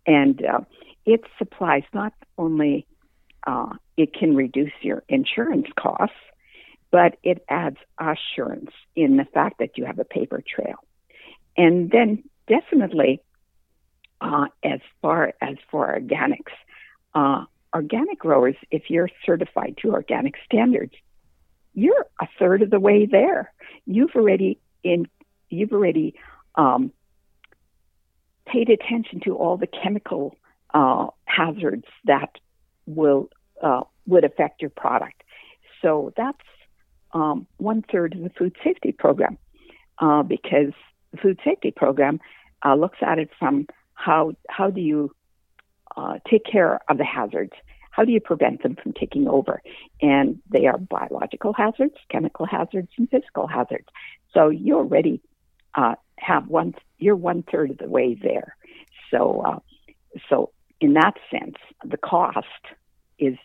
Speaker 3: And uh, it supplies not only uh, it can reduce your insurance costs, but it adds assurance in the fact that you have a paper trail. And then definitely, uh, as far as for organics, uh, organic growers, if you're certified to organic standards, you're a third of the way there. You've already in you've already um, paid attention to all the chemical uh, hazards that will uh, would affect your product. So that's um, one third of the food safety program, uh, because the food safety program uh, looks at it from how how do you uh, take care of the hazards how do you prevent them from taking over? And they are biological hazards, chemical hazards, and physical hazards. So you already uh, have one. You're one third of the way there. So, uh, so in that sense, the cost is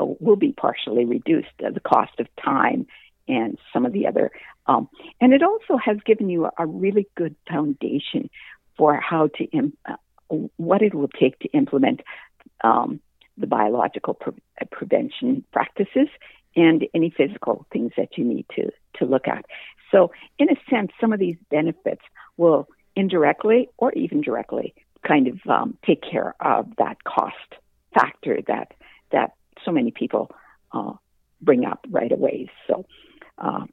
Speaker 3: uh, will be partially reduced. The cost of time and some of the other, um, and it also has given you a, a really good foundation for how to Im- uh, what it will take to implement um, the biological pre- uh, prevention practices and any physical things that you need to, to look at. So, in a sense, some of these benefits will indirectly or even directly kind of um, take care of that cost factor that that so many people uh, bring up right away. So, um,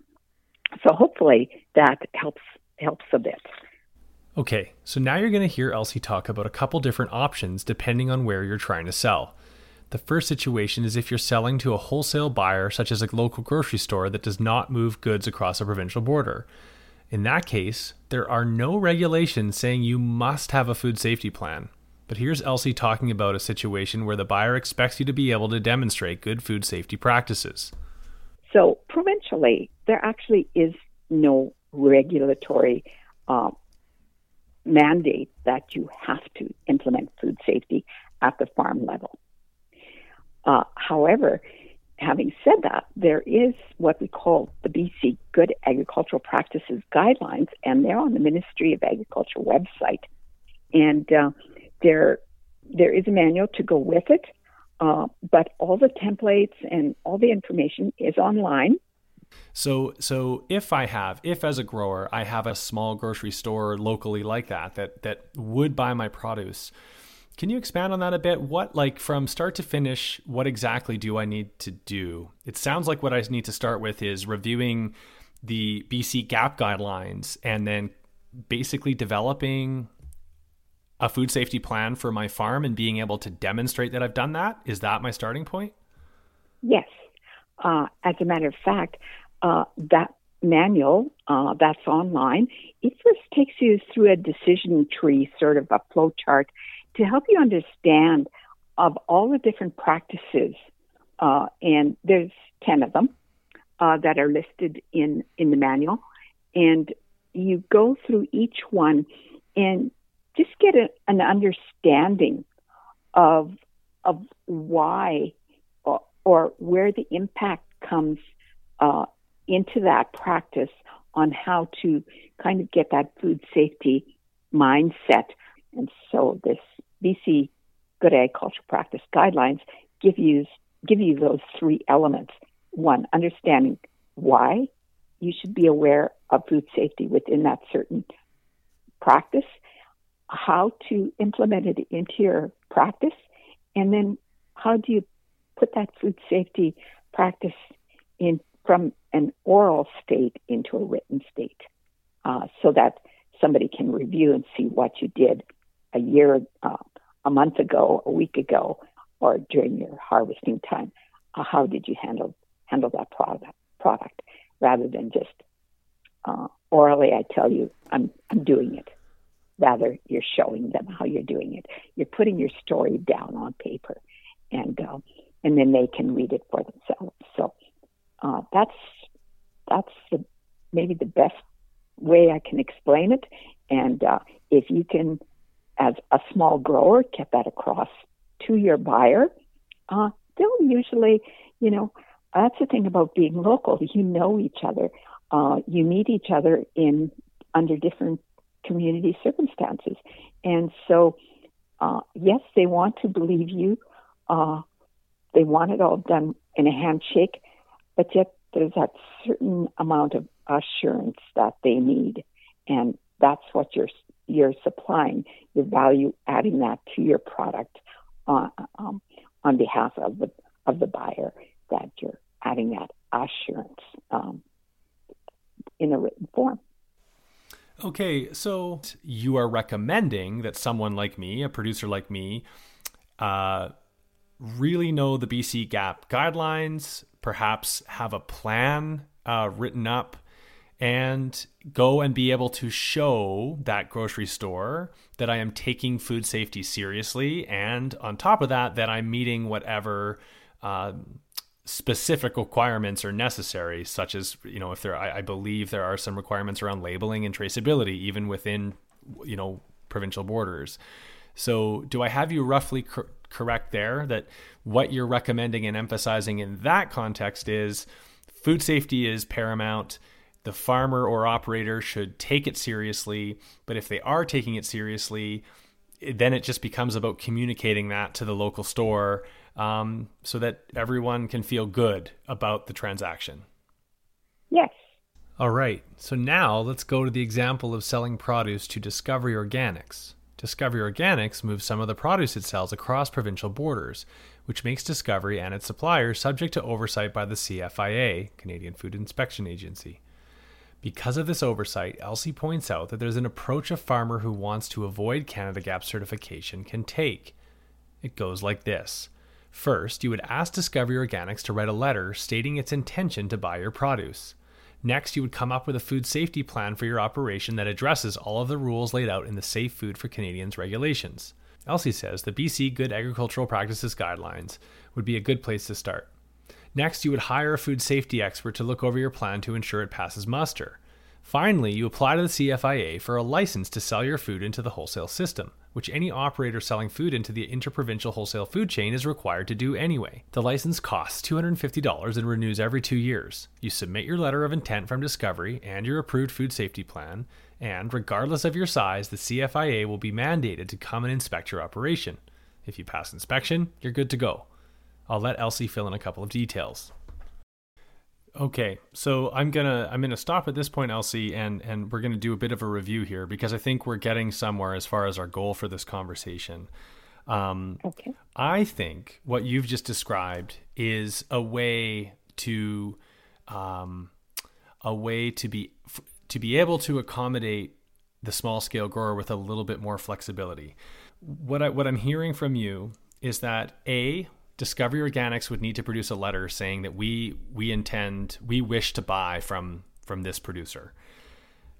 Speaker 3: so hopefully that helps helps a bit.
Speaker 1: Okay, so now you're going to hear Elsie talk about a couple different options depending on where you're trying to sell. The first situation is if you're selling to a wholesale buyer, such as a local grocery store that does not move goods across a provincial border. In that case, there are no regulations saying you must have a food safety plan. But here's Elsie talking about a situation where the buyer expects you to be able to demonstrate good food safety practices.
Speaker 3: So, provincially, there actually is no regulatory uh, mandate that you have to implement food safety at the farm level. Uh, however, having said that, there is what we call the BC Good Agricultural Practices Guidelines, and they're on the Ministry of Agriculture website. And uh, there, there is a manual to go with it, uh, but all the templates and all the information is online.
Speaker 1: So, so if I have, if as a grower, I have a small grocery store locally like that that that would buy my produce, can you expand on that a bit? What, like, from start to finish, what exactly do I need to do? It sounds like what I need to start with is reviewing the BC GAP guidelines and then basically developing a food safety plan for my farm and being able to demonstrate that I've done that. Is that my starting point?
Speaker 3: Yes. Uh, as a matter of fact, uh, that manual uh, that's online, it first takes you through a decision tree, sort of a flow chart to help you understand of all the different practices, uh, and there's 10 of them uh, that are listed in, in the manual. And you go through each one and just get a, an understanding of, of why or, or where the impact comes uh, into that practice on how to kind of get that food safety mindset. And so this BC Good Agriculture Practice Guidelines give you give you those three elements. One, understanding why you should be aware of food safety within that certain practice, how to implement it into your practice, and then how do you put that food safety practice in from an oral state into a written state uh, so that somebody can review and see what you did a year, uh, a month ago, a week ago, or during your harvesting time. Uh, how did you handle handle that product product rather than just uh, orally? I tell you, I'm I'm doing it. Rather, you're showing them how you're doing it. You're putting your story down on paper, and uh, and then they can read it for themselves. So uh, that's that's the, maybe the best way I can explain it. And uh, if you can, as a small grower, get that across to your buyer, uh, they'll usually, you know, that's the thing about being local. You know each other. Uh, you meet each other in under different community circumstances, and so uh, yes, they want to believe you. Uh, they want it all done in a handshake, but yet there's that certain amount of assurance that they need, and that's what you're you're supplying. Your value adding that to your product on, uh, um, on behalf of the of the buyer that you're adding that assurance um, in a written form.
Speaker 1: Okay, so you are recommending that someone like me, a producer like me, uh, really know the BC GAP guidelines, perhaps have a plan uh, written up, and go and be able to show that grocery store that I am taking food safety seriously. And on top of that, that I'm meeting whatever. Uh, specific requirements are necessary, such as you know if there I, I, believe there are some requirements around labeling and traceability even within you know provincial borders. So do I have you roughly cor- correct there that what you're recommending and emphasizing in that context is food safety is paramount. The farmer or operator should take it seriously, but if they are taking it seriously, then it just becomes about communicating that to the local store um, so that everyone can feel good about the transaction.
Speaker 3: Yes.
Speaker 1: All right. So now let's go to the example of selling produce to Discovery Organics. Discovery Organics moves some of the produce it sells across provincial borders, which makes Discovery and its suppliers subject to oversight by the CFIA, Canadian Food Inspection Agency. Because of this oversight, Elsie points out that there's an approach a farmer who wants to avoid Canada GAP certification can take. It goes like this First, you would ask Discovery Organics to write a letter stating its intention to buy your produce. Next, you would come up with a food safety plan for your operation that addresses all of the rules laid out in the Safe Food for Canadians regulations. Elsie says the BC Good Agricultural Practices Guidelines would be a good place to start. Next, you would hire a food safety expert to look over your plan to ensure it passes muster. Finally, you apply to the CFIA for a license to sell your food into the wholesale system, which any operator selling food into the interprovincial wholesale food chain is required to do anyway. The license costs $250 and renews every two years. You submit your letter of intent from Discovery and your approved food safety plan, and regardless of your size, the CFIA will be mandated to come and inspect your operation. If you pass inspection, you're good to go. I'll let Elsie fill in a couple of details. Okay, so I'm gonna I'm gonna stop at this point, Elsie, and and we're gonna do a bit of a review here because I think we're getting somewhere as far as our goal for this conversation. Um, okay. I think what you've just described is a way to um, a way to be to be able to accommodate the small scale grower with a little bit more flexibility. What I, what I'm hearing from you is that a Discovery Organics would need to produce a letter saying that we we intend we wish to buy from from this producer.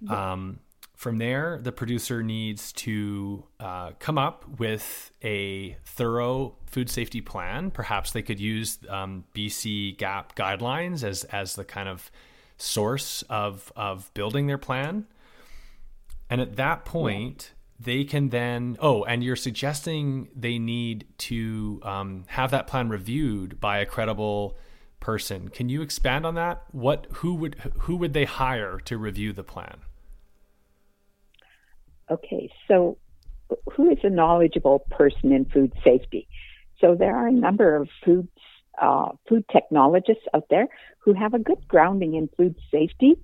Speaker 1: Yeah. Um, from there, the producer needs to uh, come up with a thorough food safety plan. Perhaps they could use um, BC GAP guidelines as as the kind of source of of building their plan. And at that point, they can then oh and you're suggesting they need to um, have that plan reviewed by a credible person. Can you expand on that? What who would who would they hire to review the plan?
Speaker 3: Okay so who is a knowledgeable person in food safety? So there are a number of food uh, food technologists out there who have a good grounding in food safety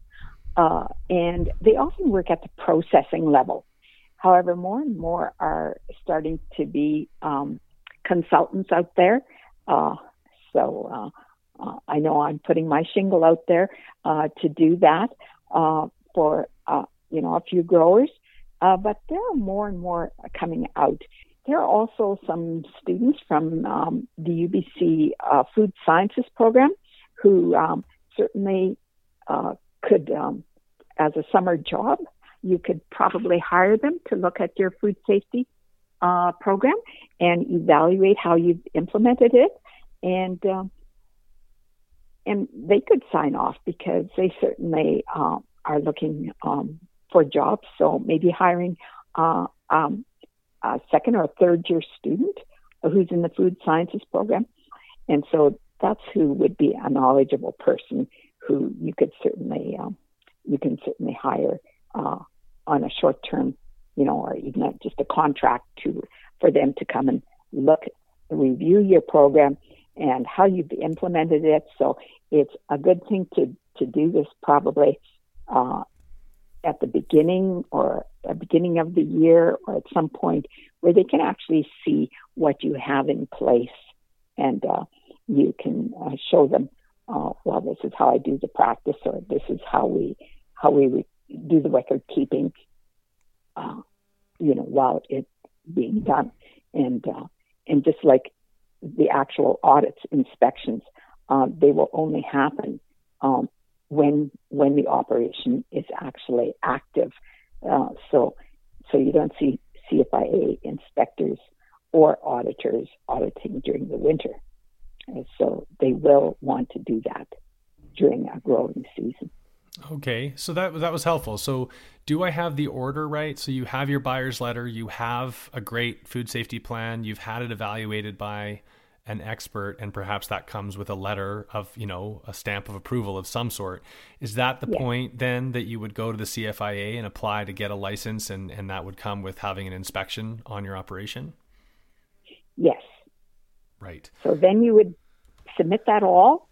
Speaker 3: uh, and they often work at the processing level. However, more and more are starting to be um, consultants out there. Uh, so uh, uh, I know I'm putting my shingle out there uh, to do that uh, for uh, you know a few growers, but there are more and more coming out. There are also some students from um, the UBC Food Sciences program who um, certainly could, um, as a summer job, you could probably hire them to look at your food safety uh, program and evaluate how you've implemented it, and um, and they could sign off because they certainly uh, are looking um, for jobs. So maybe hiring uh, um, a second or third year student who's in the food sciences program, and so that's who would be a knowledgeable person who you could certainly um, you can certainly hire uh, on a short term, you know, or even just a contract to for them to come and look, review your program and how you've implemented it. So it's a good thing to to do this probably uh, at the beginning or the beginning of the year or at some point where they can actually see what you have in place and uh, you can uh, show them uh, well this is how I do the practice or this is how we how we do the record keeping, uh, you know, while it's being done, and uh, and just like the actual audits, inspections, uh, they will only happen um, when when the operation is actually active. Uh, so so you don't see CFIA inspectors or auditors auditing during the winter. And so they will want to do that during a growing season.
Speaker 1: Okay, so that that was helpful. So, do I have the order right? So you have your buyer's letter, you have a great food safety plan, you've had it evaluated by an expert, and perhaps that comes with a letter of you know a stamp of approval of some sort. Is that the yeah. point then that you would go to the CFIA and apply to get a license, and and that would come with having an inspection on your operation?
Speaker 3: Yes.
Speaker 1: Right.
Speaker 3: So then you would submit that all,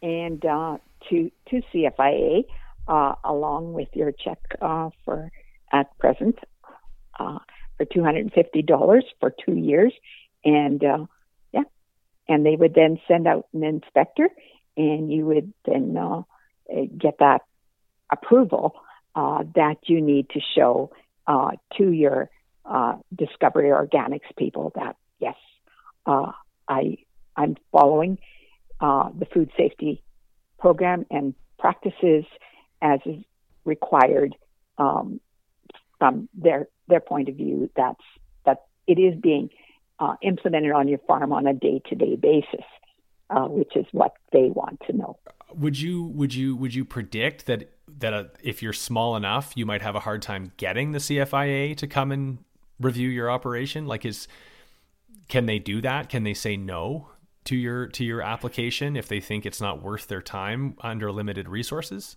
Speaker 3: and uh, to to CFIA uh, along with your check uh, for at present uh, for two hundred and fifty dollars for two years, and uh, yeah, and they would then send out an inspector, and you would then uh, get that approval uh, that you need to show to your Discovery Organics people that yes, I I'm following the food safety program and practices as is required um, from their their point of view. That's that it is being uh, implemented on your farm on a day to day basis, uh, which is what they want to know.
Speaker 1: Would you would you would you predict that that uh, if you're small enough, you might have a hard time getting the CFIA to come and review your operation? Like, is can they do that? Can they say no to your to your application if they think it's not worth their time under limited resources?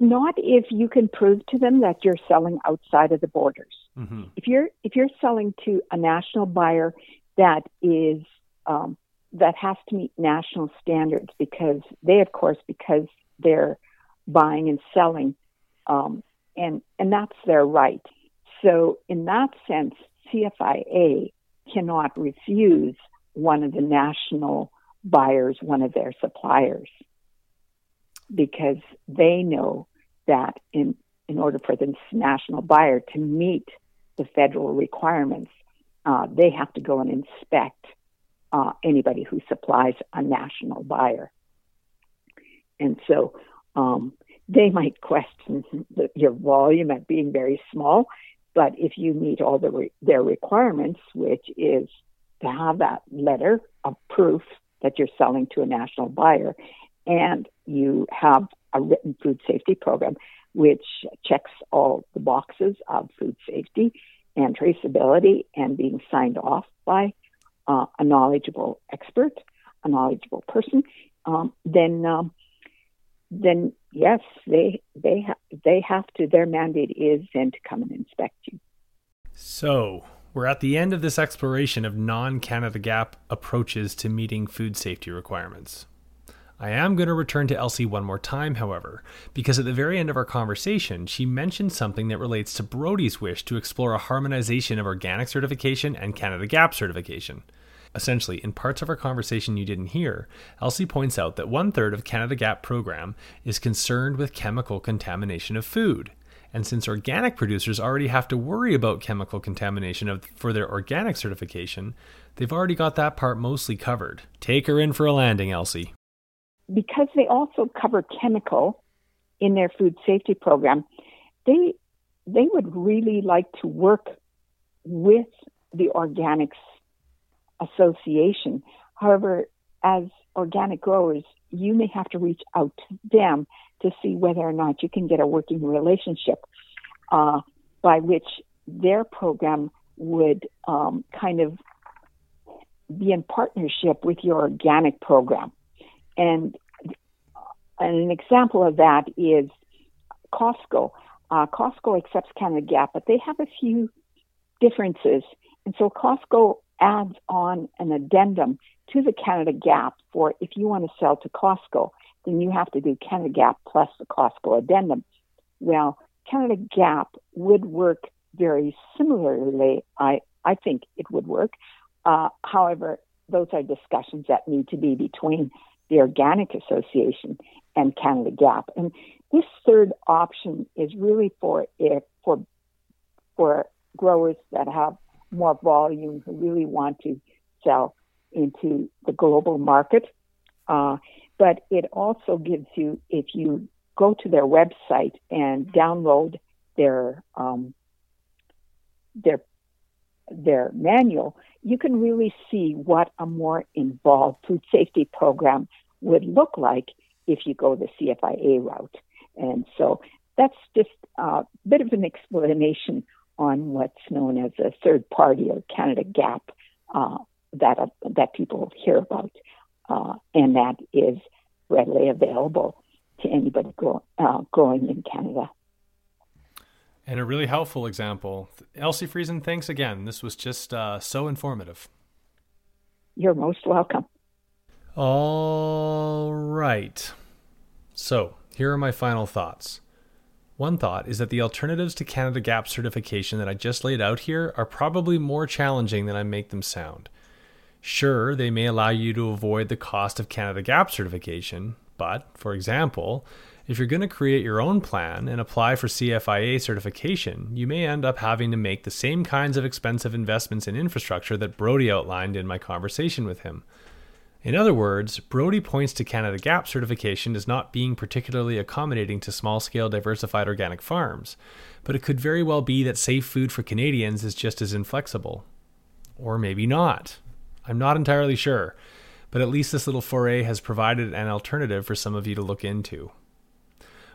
Speaker 3: Not if you can prove to them that you're selling outside of the borders. Mm-hmm. If you're if you're selling to a national buyer that is um, that has to meet national standards because they, of course, because they're buying and selling, um, and and that's their right. So in that sense, CFIA cannot refuse one of the national buyers, one of their suppliers, because they know that in, in order for the national buyer to meet the federal requirements, uh, they have to go and inspect uh, anybody who supplies a national buyer. And so um, they might question the, your volume at being very small, but if you meet all the re- their requirements, which is to have that letter of proof that you're selling to a national buyer, and you have a written food safety program which checks all the boxes of food safety and traceability and being signed off by uh, a knowledgeable expert, a knowledgeable person, um, then um, then yes, they they ha- they have to. Their mandate is then to come and inspect you.
Speaker 1: So we're at the end of this exploration of non Canada GAP approaches to meeting food safety requirements. I am going to return to Elsie one more time, however, because at the very end of our conversation, she mentioned something that relates to Brody's wish to explore a harmonization of organic certification and Canada GAP certification. Essentially, in parts of our conversation you didn't hear, Elsie points out that one third of Canada GAP program is concerned with chemical contamination of food. And since organic producers already have to worry about chemical contamination of, for their organic certification, they've already got that part mostly covered. Take her in for a landing, Elsie
Speaker 3: because they also cover chemical in their food safety program, they they would really like to work with the organics association. However, as organic growers, you may have to reach out to them to see whether or not you can get a working relationship uh, by which their program would um, kind of be in partnership with your organic program. And, and an example of that is Costco. Uh, Costco accepts Canada GAP, but they have a few differences. And so Costco adds on an addendum to the Canada GAP for if you want to sell to Costco, then you have to do Canada GAP plus the Costco addendum. Well, Canada GAP would work very similarly. I, I think it would work. Uh, however, those are discussions that need to be between the Organic Association, and Canada GAP. And this third option is really for if, for for growers that have more volume who really want to sell into the global market. Uh, but it also gives you, if you go to their website and download their um, their their manual, you can really see what a more involved food safety program would look like if you go the CFIA route. And so that's just a bit of an explanation on what's known as a third party or Canada GAP uh, that uh, that people hear about, uh, and that is readily available to anybody grow, uh, growing in Canada.
Speaker 1: And a really helpful example. Elsie Friesen, thanks again. This was just uh, so informative.
Speaker 3: You're most welcome.
Speaker 1: All right. So, here are my final thoughts. One thought is that the alternatives to Canada GAP certification that I just laid out here are probably more challenging than I make them sound. Sure, they may allow you to avoid the cost of Canada GAP certification, but, for example, if you're going to create your own plan and apply for CFIA certification, you may end up having to make the same kinds of expensive investments in infrastructure that Brody outlined in my conversation with him. In other words, Brody points to Canada GAP certification as not being particularly accommodating to small scale diversified organic farms, but it could very well be that safe food for Canadians is just as inflexible. Or maybe not. I'm not entirely sure, but at least this little foray has provided an alternative for some of you to look into.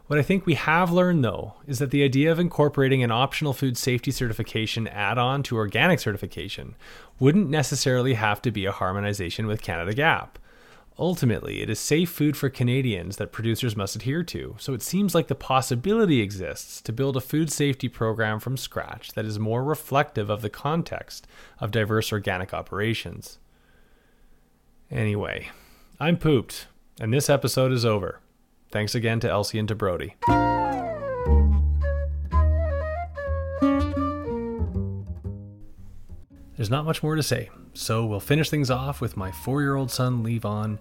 Speaker 1: What I think we have learned, though, is that the idea of incorporating an optional food safety certification add on to organic certification wouldn't necessarily have to be a harmonization with Canada GAP. Ultimately, it is safe food for Canadians that producers must adhere to, so it seems like the possibility exists to build a food safety program from scratch that is more reflective of the context of diverse organic operations. Anyway, I'm pooped, and this episode is over. Thanks again to Elsie and to Brody. There's not much more to say, so we'll finish things off with my four year old son, Levon,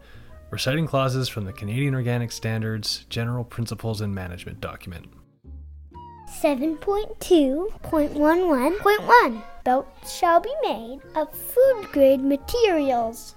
Speaker 1: reciting clauses from the Canadian Organic Standards General Principles and Management document.
Speaker 4: 7.2.11.1 Belts shall be made of food grade materials.